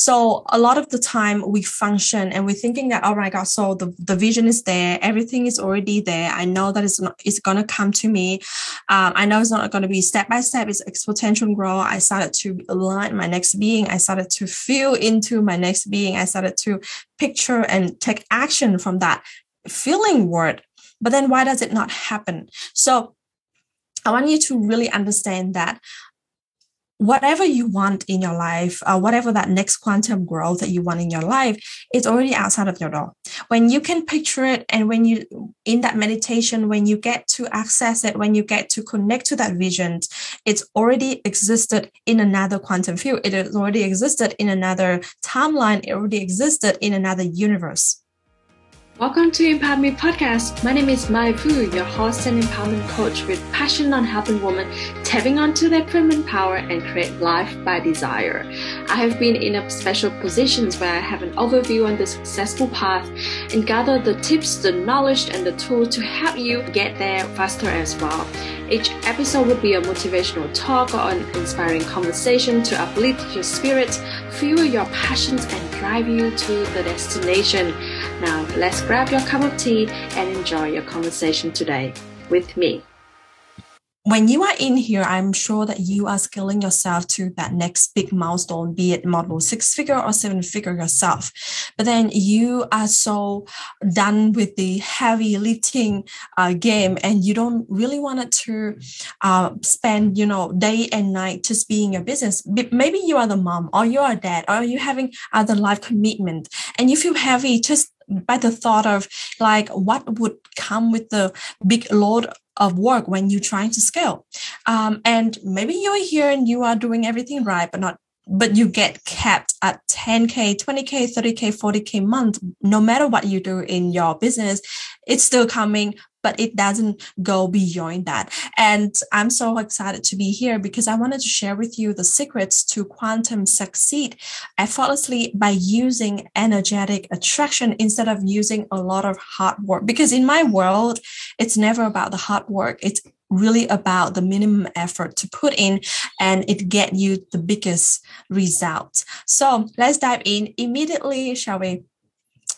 So a lot of the time we function and we're thinking that, oh my God, so the, the vision is there, everything is already there. I know that it's not, it's gonna come to me. Um, I know it's not gonna be step by step, it's exponential growth. I started to align my next being. I started to feel into my next being. I started to picture and take action from that feeling word. But then why does it not happen? So I want you to really understand that whatever you want in your life, uh, whatever that next quantum growth that you want in your life, it's already outside of your door. When you can picture it, and when you in that meditation, when you get to access it, when you get to connect to that vision, it's already existed in another quantum field. It has already existed in another timeline. It already existed in another universe. Welcome to Empower Me podcast. My name is Mai Vu, your host and empowerment coach with passion on helping women tapping onto their feminine power and create life by desire. I have been in a special positions where I have an overview on the successful path and gather the tips, the knowledge, and the tools to help you get there faster as well. Each episode will be a motivational talk or an inspiring conversation to uplift your spirit, fuel your passions, and drive you to the destination. Now, let's grab your cup of tea and enjoy your conversation today with me. When you are in here, I'm sure that you are scaling yourself to that next big milestone, be it model six figure or seven figure yourself. But then you are so done with the heavy lifting uh, game and you don't really want to uh, spend, you know, day and night just being your business. Maybe you are the mom or you are dad or you're having other life commitment and you feel heavy just by the thought of like what would come with the big load of work when you're trying to scale. Um, and maybe you're here and you are doing everything right but not but you get capped at 10k 20k 30k 40k month no matter what you do in your business it's still coming but it doesn't go beyond that. And I'm so excited to be here because I wanted to share with you the secrets to quantum succeed effortlessly by using energetic attraction instead of using a lot of hard work. Because in my world, it's never about the hard work. It's really about the minimum effort to put in and it get you the biggest results. So let's dive in immediately, shall we?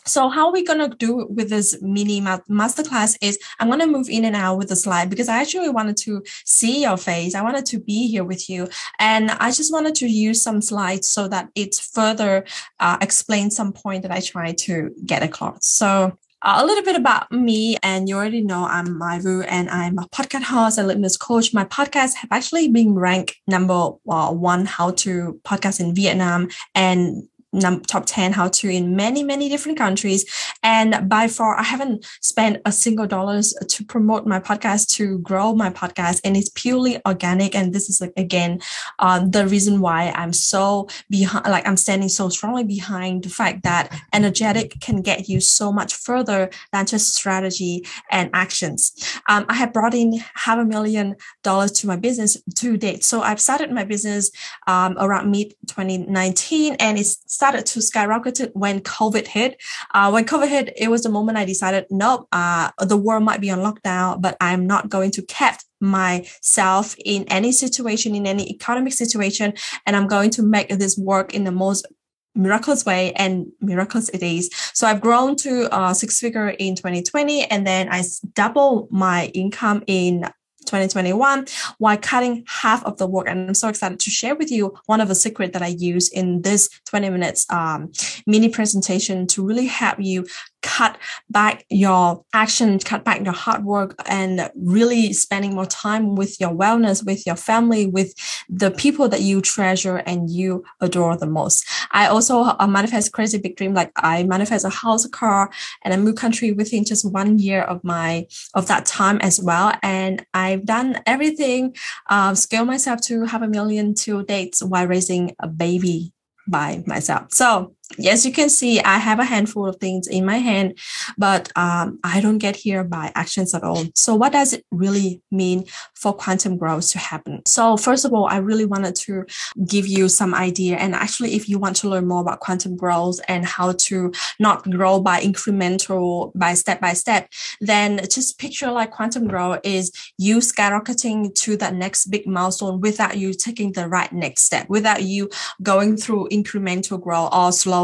So how we're going to do with this mini masterclass is I'm going to move in and out with the slide because I actually wanted to see your face. I wanted to be here with you. And I just wanted to use some slides so that it further uh, explains some point that I try to get across. So uh, a little bit about me, and you already know I'm Mai Vu, and I'm a podcast host and limitless coach. My podcast have actually been ranked number uh, one how to podcast in Vietnam and top 10 how to in many many different countries. And by far i haven't spent a single dollars to promote my podcast to grow my podcast and it's purely organic. And this is like again um, the reason why i'm so behind like i'm standing so strongly behind the fact that energetic can get you so much further than just strategy and actions. Um, i have brought in half a million dollars to my business to date. So i've started my business um, around mid 2019 and it's started to skyrocket when COVID hit. Uh, when COVID hit, it was the moment I decided, nope, uh, the world might be on lockdown, but I'm not going to cap myself in any situation, in any economic situation, and I'm going to make this work in the most miraculous way and miraculous it is so i've grown to uh, six figure in 2020 and then i double my income in 2021 while cutting half of the work. And I'm so excited to share with you one of the secret that I use in this 20 minutes um, mini presentation to really help you cut back your action, cut back your hard work, and really spending more time with your wellness, with your family, with the people that you treasure and you adore the most. I also uh, manifest crazy big dream, like I manifest a house, a car, and a move country within just one year of my of that time as well. And I've done everything, uh, scale myself to have a million to dates while raising a baby by myself. So yes, you can see I have a handful of things in my hand, but um, I don't get here by actions at all. So, what does it really mean for quantum growth to happen? So, first of all, I really wanted to give you some idea. And actually, if you want to learn more about quantum growth and how to not grow by incremental, by step by step, then just picture like quantum growth is you skyrocketing to that next big milestone without you taking the right next step, without you going through incremental growth or slow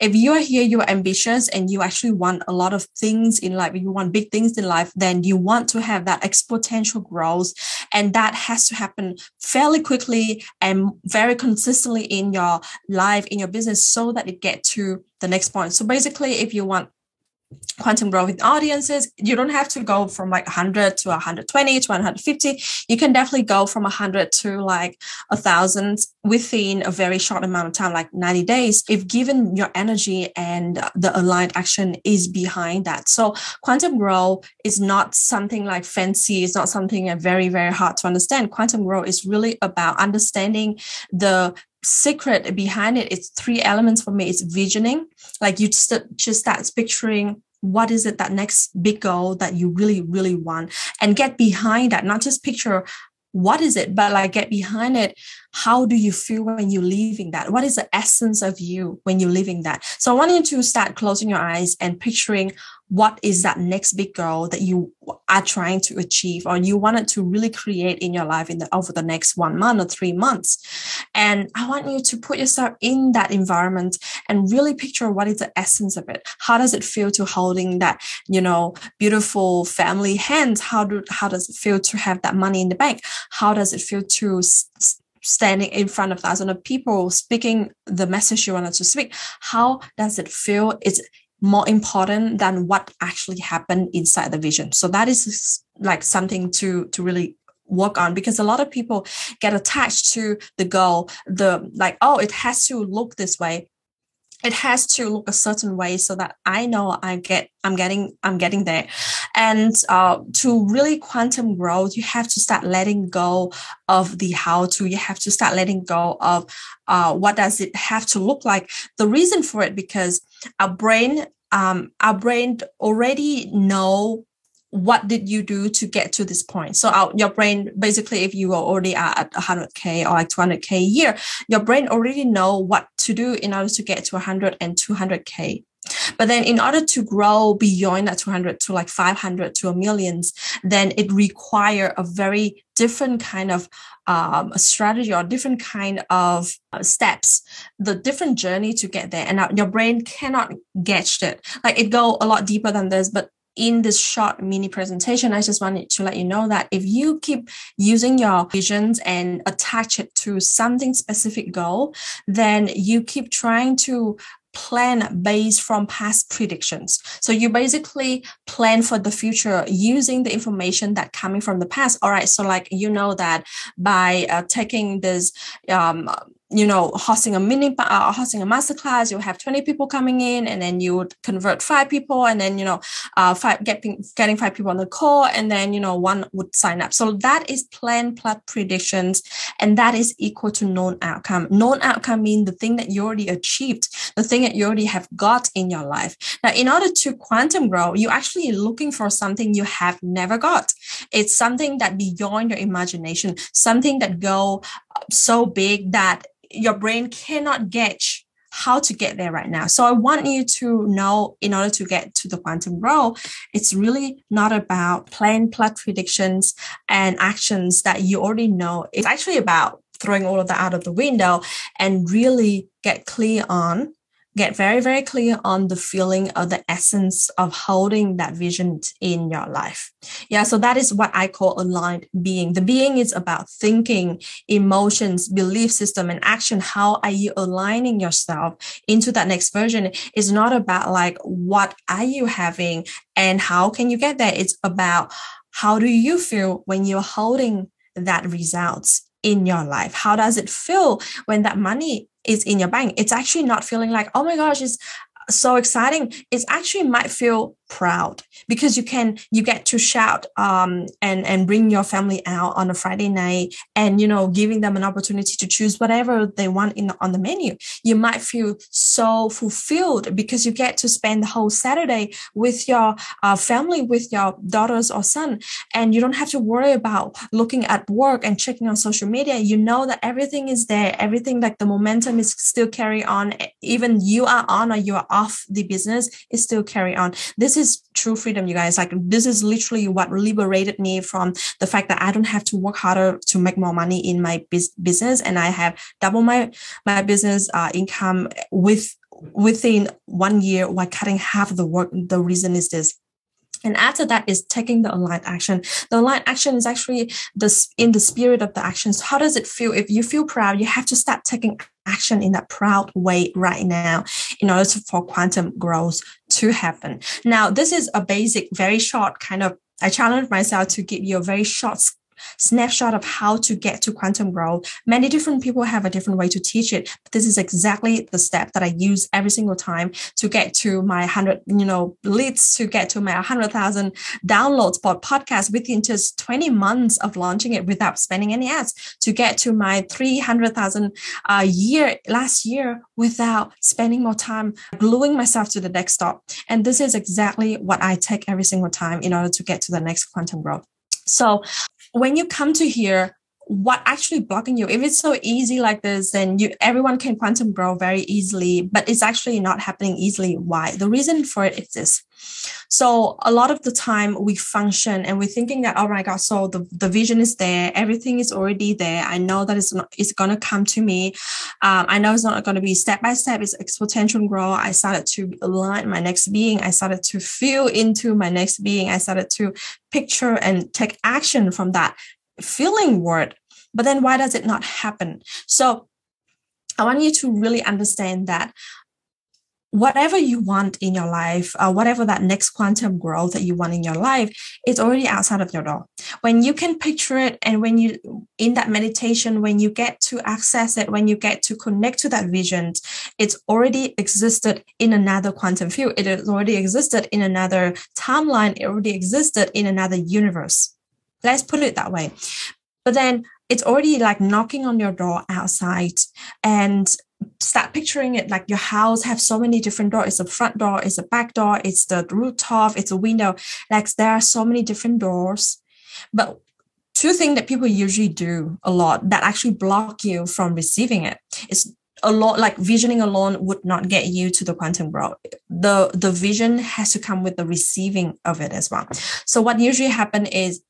If you are here, you're ambitious and you actually want a lot of things in life, you want big things in life, then you want to have that exponential growth. And that has to happen fairly quickly and very consistently in your life, in your business, so that it get to the next point. So basically, if you want quantum growth audiences you don't have to go from like 100 to 120 to 150 you can definitely go from 100 to like a thousand within a very short amount of time like 90 days if given your energy and the aligned action is behind that. So quantum growth is not something like fancy. It's not something uh, very very hard to understand. Quantum growth is really about understanding the secret behind it it's three elements for me. It's visioning like you just, just start picturing what is it that next big goal that you really really want and get behind that. Not just picture what is it but like get behind it. How do you feel when you're leaving that? What is the essence of you when you're leaving that? So i want you to start closing your eyes and picturing what is that next big goal that you are trying to achieve or you wanted to really create in your life in the over the next one month or three months. And i want you to put yourself in that environment and really picture what is the essence of it. How does it feel to holding that you know beautiful family hands? How do how does it feel to have that money in the bank? How does it feel to standing in front of thousands of people speaking the message you wanted to speak? How does it feel? It's more important than what actually happened inside the vision. So that is like something to to really work on because a lot of people get attached to the goal the like oh it has to look this way it has to look a certain way so that i know i get i'm getting i'm getting there. And uh, to really quantum growth you have to start letting go of the how to. You have to start letting go of uh, what does it have to look like. The reason for it because our brain um, our brain already know what did you do to get to this point so our, your brain basically if you are already at 100k or like 200k a year your brain already know what to do in order to get to 100 and 200k but then in order to grow beyond that 200 to like 500 to a millions, then it require a very different kind of um, strategy or different kind of uh, steps, the different journey to get there. And your brain cannot get it. Like it go a lot deeper than this, but in this short mini presentation, I just wanted to let you know that if you keep using your visions and attach it to something specific goal, then you keep trying to plan based from past predictions. So you basically plan for the future using the information that coming from the past. All right. So like, you know that by uh, taking this, um, you know, hosting a mini, uh, hosting a masterclass, you have 20 people coming in and then you would convert five people and then, you know, uh, five, getting, getting five people on the call and then, you know, one would sign up. So that is plan plus predictions and that is equal to known outcome. Known outcome means the thing that you already achieved, the thing that you already have got in your life. Now, in order to quantum grow, you're actually looking for something you have never got. It's something that beyond your imagination, something that go so big that your brain cannot gauge how to get there right now. So I want you to know in order to get to the quantum growth, it's really not about plan plus predictions and actions that you already know. It's actually about throwing all of that out of the window and really get clear on get very, very clear on the feeling of the essence of holding that vision in your life. Yeah, so that is what I call aligned being. The being is about thinking, emotions, belief system, and action. How are you aligning yourself into that next version? It's not about like, what are you having and how can you get there? It's about how do you feel when you're holding that results in your life? How does it feel when that money is in your bank? It's actually not feeling like, oh my gosh, it's so exciting. It actually might feel proud because you can you get to shout um, and and bring your family out on a friday night and you know giving them an opportunity to choose whatever they want in the, on the menu. You might feel so fulfilled because you get to spend the whole saturday with your uh, family with your daughters or son and you don't have to worry about looking at work and checking on social media. You know that everything is there everything like the momentum is still carry on even you are on or you are off the business is still carry on. This is true freedom, you guys. Like this is literally what liberated me from the fact that I don't have to work harder to make more money in my biz- business, and I have double my my business uh, income with within one year while cutting half the work. The reason is this and after that is taking the aligned action. The aligned action is actually this in the spirit of the actions. How does it feel? If you feel proud, you have to start taking action in that proud way right now in order to, for quantum growth to happen. Now, this is a basic, very short kind of I challenge myself to give you a very short snapshot of how to get to quantum growth. Many different people have a different way to teach it, but this is exactly the step that I use every single time to get to my 100, you know, leads, to get to my 100,000 downloads for podcast within just 20 months of launching it without spending any ads, to get to my 300,000 a uh, year last year without spending more time gluing myself to the desktop. And this is exactly what I take every single time in order to get to the next quantum growth. So when you come to here, what actually blocking you. If it's so easy like this then you everyone can quantum grow very easily but it's actually not happening easily. Why? The reason for it is this. So a lot of the time we function and we're thinking that oh my god so the, the vision is there. Everything is already there. I know that it's not it's going to come to me. Um, i know it's not going to be step by step. It's exponential growth i started to align my next being. I started to feel into my next being. I started to picture and take action from that feeling word but then why does it not happen so i want you to really understand that whatever you want in your life, uh, whatever that next quantum growth that you want in your life, it's already outside of your door. When you can picture it, and when you in that meditation, when you get to access it, when you get to connect to that vision, it's already existed in another quantum field. It has already existed in another timeline. It already existed in another universe. Let's put it that way. But then it's already like knocking on your door outside and start picturing it like your house have so many different doors. It's a front door it's a back door it's the rooftop it's a window. Like there are so many different doors. But two things that people usually do a lot that actually block you from receiving it is a lot like visioning alone would not get you to the quantum world. The the vision has to come with the receiving of it as well. So what usually happen is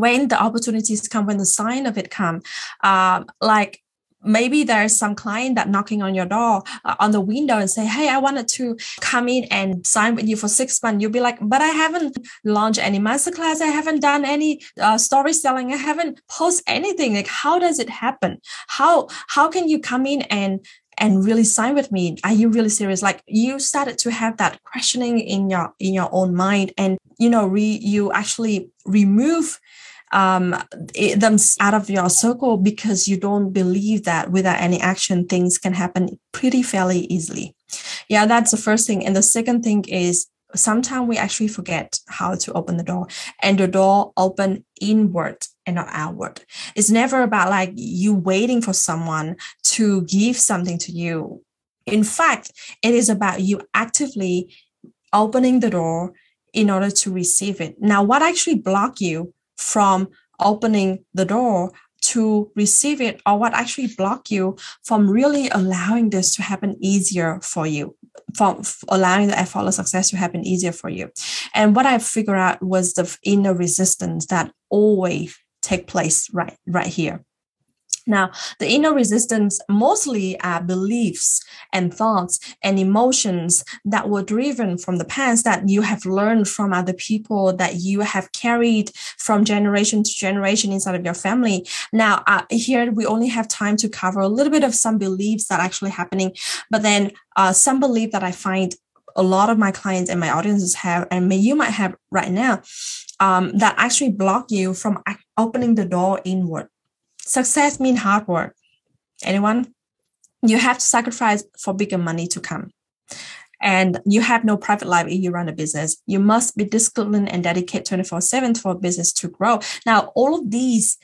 when the opportunities come, when the sign of it come, uh, like maybe there's some client that knocking on your door uh, on the window and say hey i wanted to come in and sign with you for six months. You'll be like but i haven't launched any masterclass. I haven't done any uh, story selling. I haven't post anything. Like how does it happen? How how can you come in and and really sign with me? Are you really serious? Like you started to have that questioning in your in your own mind and you know re, you actually remove um, them out of your circle because you don't believe that without any action things can happen pretty fairly easily. Yeah that's the first thing. And the second thing is sometimes we actually forget how to open the door and the door open inward and not outward. It's never about like you waiting for someone to give something to you. In fact it is about you actively opening the door in order to receive it. Now what actually block you from opening the door to receive it or what actually block you from really allowing this to happen easier for you from allowing the effortless success to happen easier for you. And what i figured out was the inner resistance that always take place right right here now, the inner resistance mostly are beliefs and thoughts and emotions that were driven from the past that you have learned from other people that you have carried from generation to generation inside of your family. Now, uh, here we only have time to cover a little bit of some beliefs that actually happening, but then uh, some belief that I find a lot of my clients and my audiences have, and you might have right now, um, that actually block you from opening the door inward Success means hard work. Anyone? You have to sacrifice for bigger money to come. And you have no private life if you run a business. You must be disciplined and dedicate 24 7 for business to grow. Now, all of these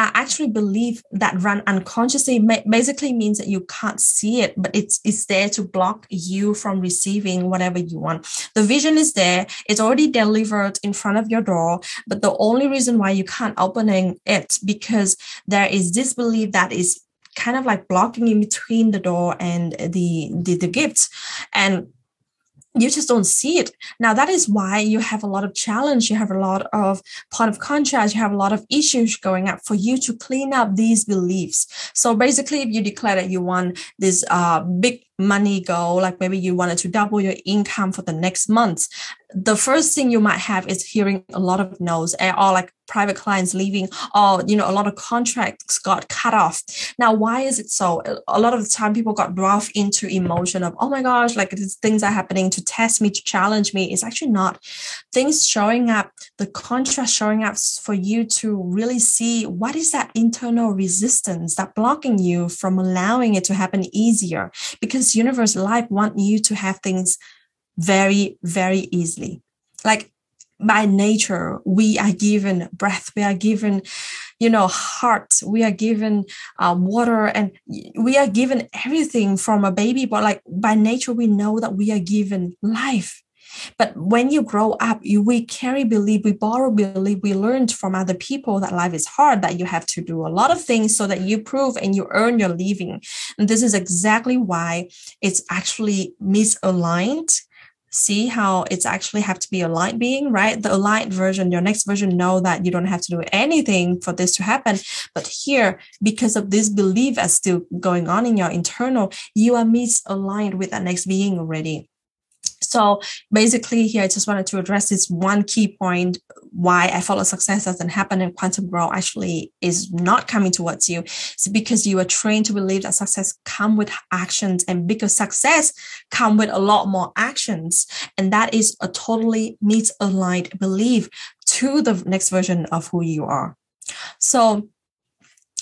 I actually believe that run unconsciously basically means that you can't see it, but it's it's there to block you from receiving whatever you want. The vision is there; it's already delivered in front of your door. But the only reason why you can't opening it because there is this belief that is kind of like blocking in between the door and the the, the gifts, and you just don't see it. Now that is why you have a lot of challenge you have a lot of point of contrast you have a lot of issues going up for you to clean up these beliefs. So basically if you declare that you want this uh, big money goal like maybe you wanted to double your income for the next month. The first thing you might have is hearing a lot of no's. Eh, or like private clients leaving or you know a lot of contracts got cut off. Now why is it so? A lot of the time people got brought into emotion of oh my gosh like these things are happening to test me to challenge me. It's actually not. Things showing up the contrast showing up for you to really see what is that internal resistance that blocking you from allowing it to happen easier. Because universe life want you to have things very, very easily. Like by nature, we are given breath, we are given, you know, heart, we are given uh, water, and we are given everything from a baby. But like by nature, we know that we are given life. But when you grow up, you, we carry belief, we borrow belief, we learned from other people that life is hard, that you have to do a lot of things so that you prove and you earn your living. And this is exactly why it's actually misaligned see how it's actually have to be a light being, right? The aligned version, your next version know that you don't have to do anything for this to happen. But here, because of this belief as still going on in your internal, you are misaligned with that next being already. So basically, here I just wanted to address this one key point why I follow success doesn't happen and quantum growth actually is not coming towards you. It's because you are trained to believe that success come with actions and because success come with a lot more actions. And that is a totally misaligned belief to the next version of who you are. So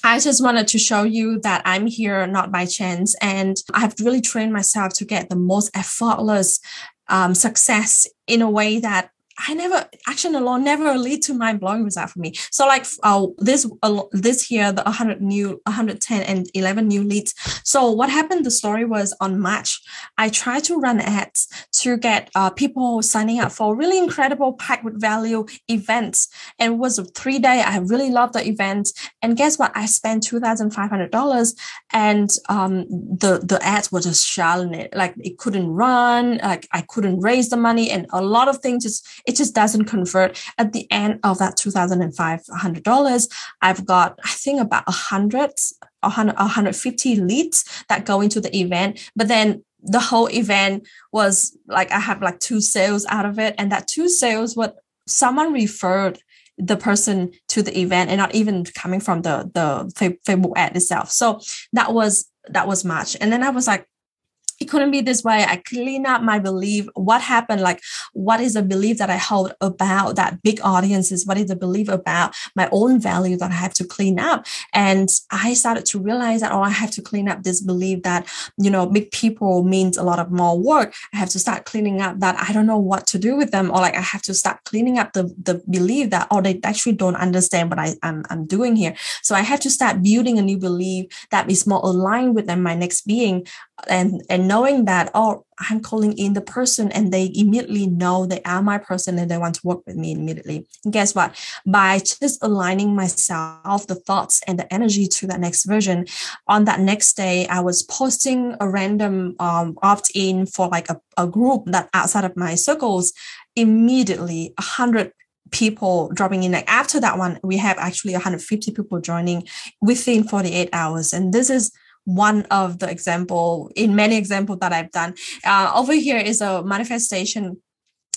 I just wanted to show you that I'm here not by chance. And I've really trained myself to get the most effortless um, success in a way that I never action alone never lead to mind blowing result for me. So like uh, this uh, this here the 100 new 110 and 11 new leads. So what happened? The story was on March. I tried to run ads to get uh, people signing up for really incredible packed with value events. And it was a three day. I really loved the event. And guess what? I spent two thousand five hundred dollars, and um, the the ads were just shallow. Like it couldn't run. Like I couldn't raise the money, and a lot of things just it just doesn't convert. At the end of that $2,500, I've got, I think about a hundred, 150 leads that go into the event. But then the whole event was like, I have like two sales out of it. And that two sales, what someone referred the person to the event and not even coming from the the Facebook ad itself. So that was that was March. And then I was like, it couldn't be this way. I clean up my belief. What happened? Like, what is the belief that I hold about that big audiences? What is the belief about my own value that I have to clean up? And I started to realize that, oh, I have to clean up this belief that, you know, big people means a lot of more work. I have to start cleaning up that I don't know what to do with them. Or like, I have to start cleaning up the, the belief that, oh, they actually don't understand what I, I'm, I'm doing here. So I have to start building a new belief that is more aligned with them, my next being and and knowing that oh i'm calling in the person and they immediately know they are my person and they want to work with me immediately. And guess what? By just aligning myself the thoughts and the energy to that next version on that next day i was posting a random um, opt-in for like a, a group that outside of my circles immediately a hundred people dropping in. Like after that one we have actually 150 people joining within 48 hours. And this is one of the example in many examples that I've done. Uh, over here is a manifestation.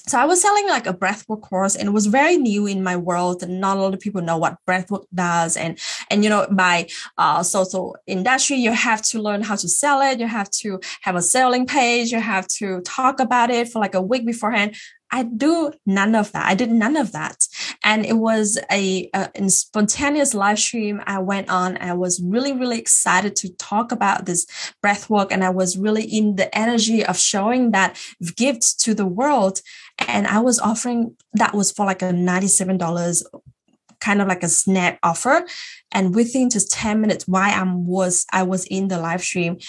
So I was selling like a breathwork course and it was very new in my world and not a lot of people know what breathwork does. And and you know by uh social industry you have to learn how to sell it. You have to have a selling page. You have to talk about it for like a week beforehand I do none of that. I did none of that. And it was a, a spontaneous live stream. I went on. I was really, really excited to talk about this breath work. And I was really in the energy of showing that gift to the world. And I was offering that was for like a $97 kind of like a snap offer. And within just 10 minutes, while I was I was in the live stream,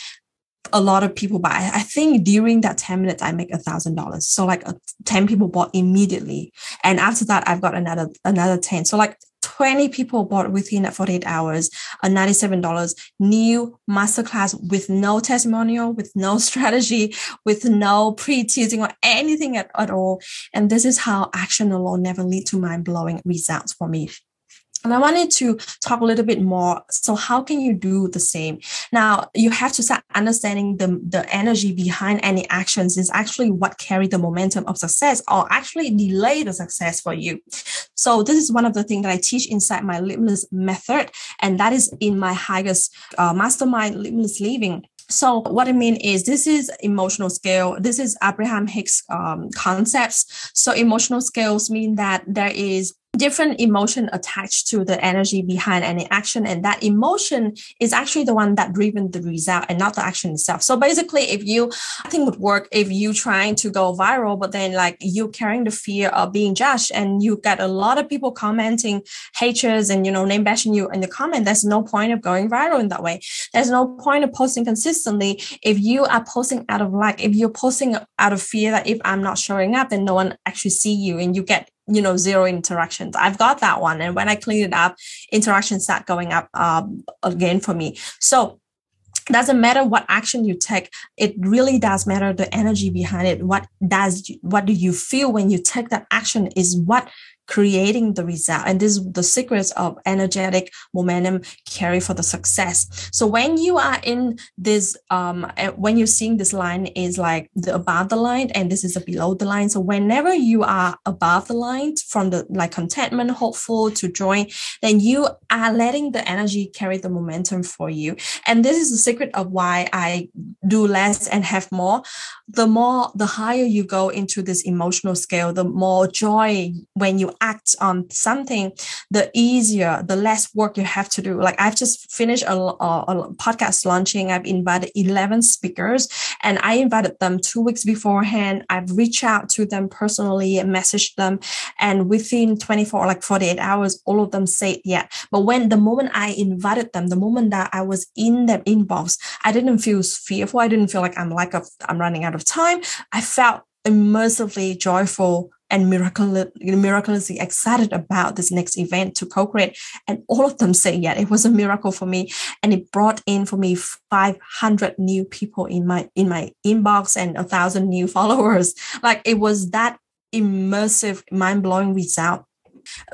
a lot of people buy. I think during that 10 minutes, I make a thousand dollars. So like a, 10 people bought immediately. And after that, I've got another, another 10. So like 20 people bought within 48 hours, a $97 new masterclass with no testimonial, with no strategy, with no pre-teasing or anything at, at all. And this is how action alone never lead to mind blowing results for me. And I wanted to talk a little bit more. So how can you do the same? Now you have to start understanding the, the energy behind any actions is actually what carry the momentum of success or actually delay the success for you. So this is one of the things that I teach inside my limitless method. And that is in my highest uh, mastermind limitless living. So what I mean is this is emotional scale. This is Abraham Hicks um, concepts. So emotional scales mean that there is different emotion attached to the energy behind any action and that emotion is actually the one that driven the result and not the action itself. So basically if you i think would work if you trying to go viral but then like you carrying the fear of being judged and you get a lot of people commenting haters and you know name bashing you in the comment there's no point of going viral in that way. There's no point of posting consistently. If you are posting out of like if you're posting out of fear that if i'm not showing up then no one actually see you and you get you know zero interactions. I've got that one and when i clean it up interactions start going up um, again for me. So doesn't matter what action you take it really does matter the energy behind it. What does what do you feel when you take that action is what creating the result. And this is the secrets of energetic momentum carry for the success. So when you are in this, um, eh, when you're seeing this line is like the above the line and this is the below the line. So whenever you are above the line from the like contentment, hopeful to joy, then you are letting the energy carry the momentum for you. And this is the secret of why I do less and have more. The more, the higher you go into this emotional scale, the more joy when you act on something, the easier, the less work you have to do. Like I've just finished a, a, a podcast launching. I've invited 11 speakers and I invited them two weeks beforehand. I've reached out to them personally and messaged them. And within 24, like 48 hours, all of them said yeah. But when the moment I invited them, the moment that I was in their inbox, I didn't feel fearful. I didn't feel like I'm like a, I'm running out of time. I felt immersively joyful and miraculously excited about this next event to co-create. And all of them say, yeah, it was a miracle for me. And it brought in for me 500 new people in my, in my inbox and a thousand new followers. Like it was that immersive, mind blowing result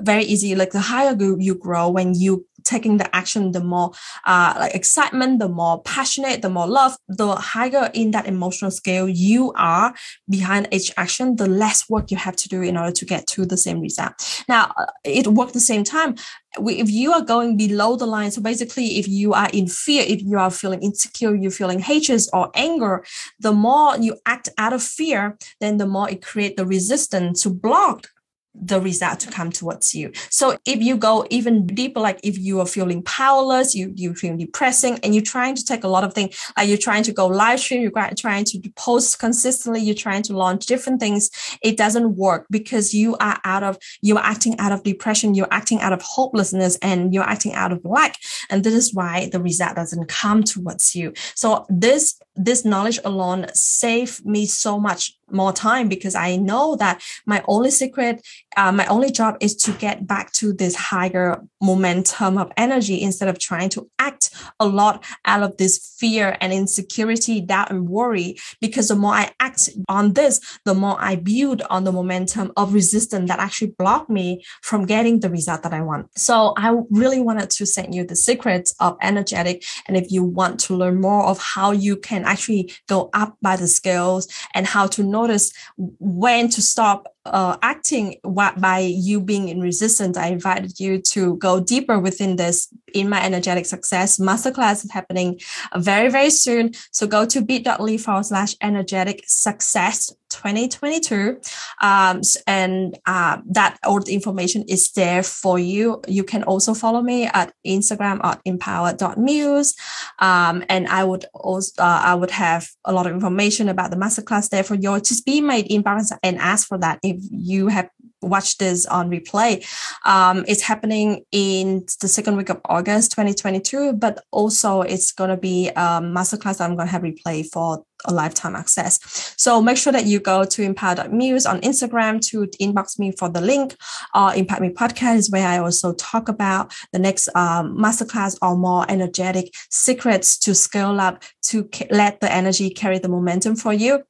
very easy like the higher you grow when you taking the action, the more uh, like excitement, the more passionate, the more love, the higher in that emotional scale you are behind each action, the less work you have to do in order to get to the same result. Now, uh, it works the same time. If you are going below the line, so basically, if you are in fear, if you are feeling insecure, you're feeling hatred or anger, the more you act out of fear, then the more it creates the resistance to block the result to come towards you. So if you go even deeper, like if you are feeling powerless, you you feel depressing, and you're trying to take a lot of things, like you're trying to go live stream, you're trying to post consistently, you're trying to launch different things, it doesn't work because you are out of you're acting out of depression, you're acting out of hopelessness, and you're acting out of lack, and this is why the result doesn't come towards you. So this this knowledge alone saved me so much more time because I know that my only secret, uh, my only job is to get back to this higher momentum of energy instead of trying to act a lot out of this fear and insecurity, doubt and worry. Because the more I act on this, the more I build on the momentum of resistance that actually block me from getting the result that I want. So I really wanted to send you the secrets of energetic. And if you want to learn more of how you can actually go up by the scales and how to notice when to stop uh, acting by you being in resistance, I invited you to go deeper within this in my energetic success masterclass is happening very, very soon. So go to bit.ly forward slash energetic success 2022. Um, and uh, that all the information is there for you. You can also follow me at Instagram at empower.muse. Um, and I would also, uh, I would have a lot of information about the masterclass there for you. Just be my inbox and ask for that if you have watch this on replay. Um, it's happening in the second week of August 2022, but also it's going to be a masterclass I'm going to have replay for a lifetime access. So make sure that you go to empower.muse on Instagram to inbox me for the link. Uh, Impact Me podcast is where I also talk about the next um, masterclass or more energetic secrets to scale up to let the energy carry the momentum for you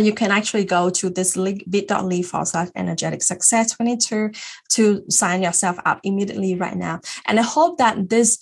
you can actually go to this link bit.ly forward slash energetic success 22 to sign yourself up immediately right now. And I hope that this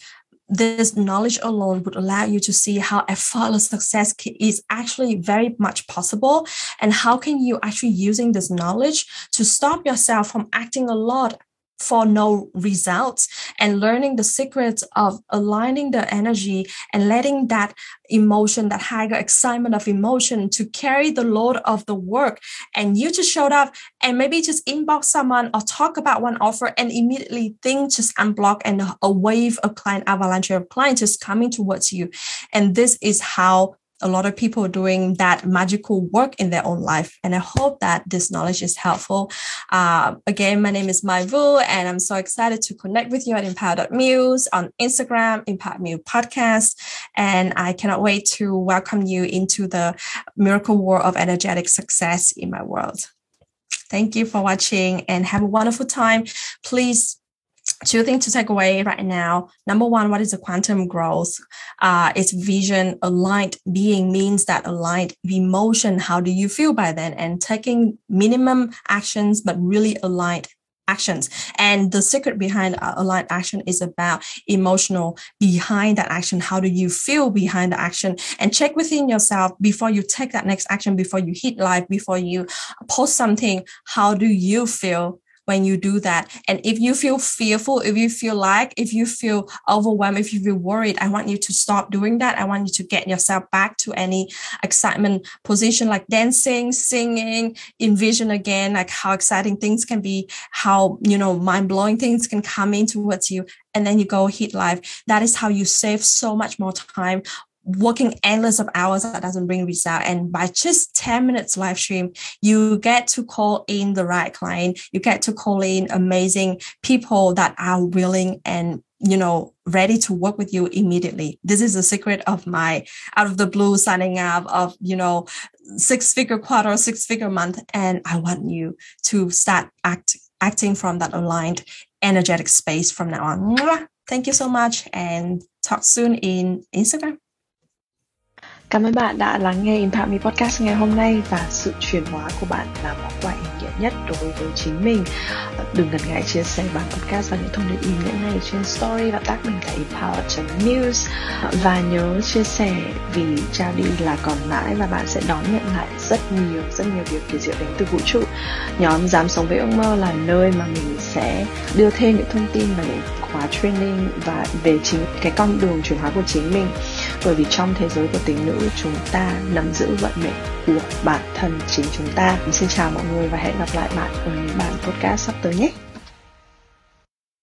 this knowledge alone would allow you to see how effortless success is actually very much possible and how can you actually using this knowledge to stop yourself from acting a lot for no results and learning the secrets of aligning the energy and letting that emotion, that higher excitement of emotion to carry the load of the work. And you just showed up and maybe just inbox someone or talk about one offer and immediately things just unblock and a wave of client avalanche of clients just coming towards you. And this is how a lot of people doing that magical work in their own life. And I hope that this knowledge is helpful. Uh, again, my name is Mai Vu, and I'm so excited to connect with you at Empower.muse on Instagram, Impact Muse Podcast. And I cannot wait to welcome you into the miracle world of energetic success in my world. Thank you for watching and have a wonderful time. Please two things to take away right now. Number one, what is the quantum growth? Uh, it's vision aligned being means that aligned emotion. How do you feel by then? And taking minimum actions, but really aligned actions. And the secret behind uh, aligned action is about emotional behind that action. How do you feel behind the action? And check within yourself before you take that next action, before you hit live, before you post something. How do you feel when you do that. And if you feel fearful, if you feel like, if you feel overwhelmed, if you feel worried, I want you to stop doing that. I want you to get yourself back to any excitement position like dancing, singing, envision again, like how exciting things can be, how, you know, mind blowing things can come in towards you. And then you go hit live. That is how you save so much more time working endless of hours that doesn't bring result. And by just 10 minutes live stream, you get to call in the right client. You get to call in amazing people that are willing and you know, ready to work with you immediately. This is the secret of my out of the blue signing up of, you know, six figure quarter, six figure month. And I want you to start act, acting from that aligned energetic space from now on. Thank you so much and talk soon in Instagram. Cảm ơn bạn đã lắng nghe Impact Me Podcast ngày hôm nay và sự chuyển hóa của bạn là món quà ý nghĩa nhất đối với chính mình. Đừng ngần ngại chia sẻ bản podcast và những thông điệp ý nghĩa này trên story và tag mình tại empower.news và nhớ chia sẻ vì trao đi là còn mãi và bạn sẽ đón nhận lại rất nhiều rất nhiều điều kỳ diệu đến từ vũ trụ. Nhóm Dám Sống Với Ước Mơ là nơi mà mình sẽ đưa thêm những thông tin và những khóa training và về chính, cái con đường chuyển hóa của chính mình bởi vì trong thế giới của tính nữ, chúng ta nắm giữ vận mệnh của bản thân chính chúng ta xin chào mọi người và hẹn gặp gặp lại bạn ở những bản podcast sắp tới nhé.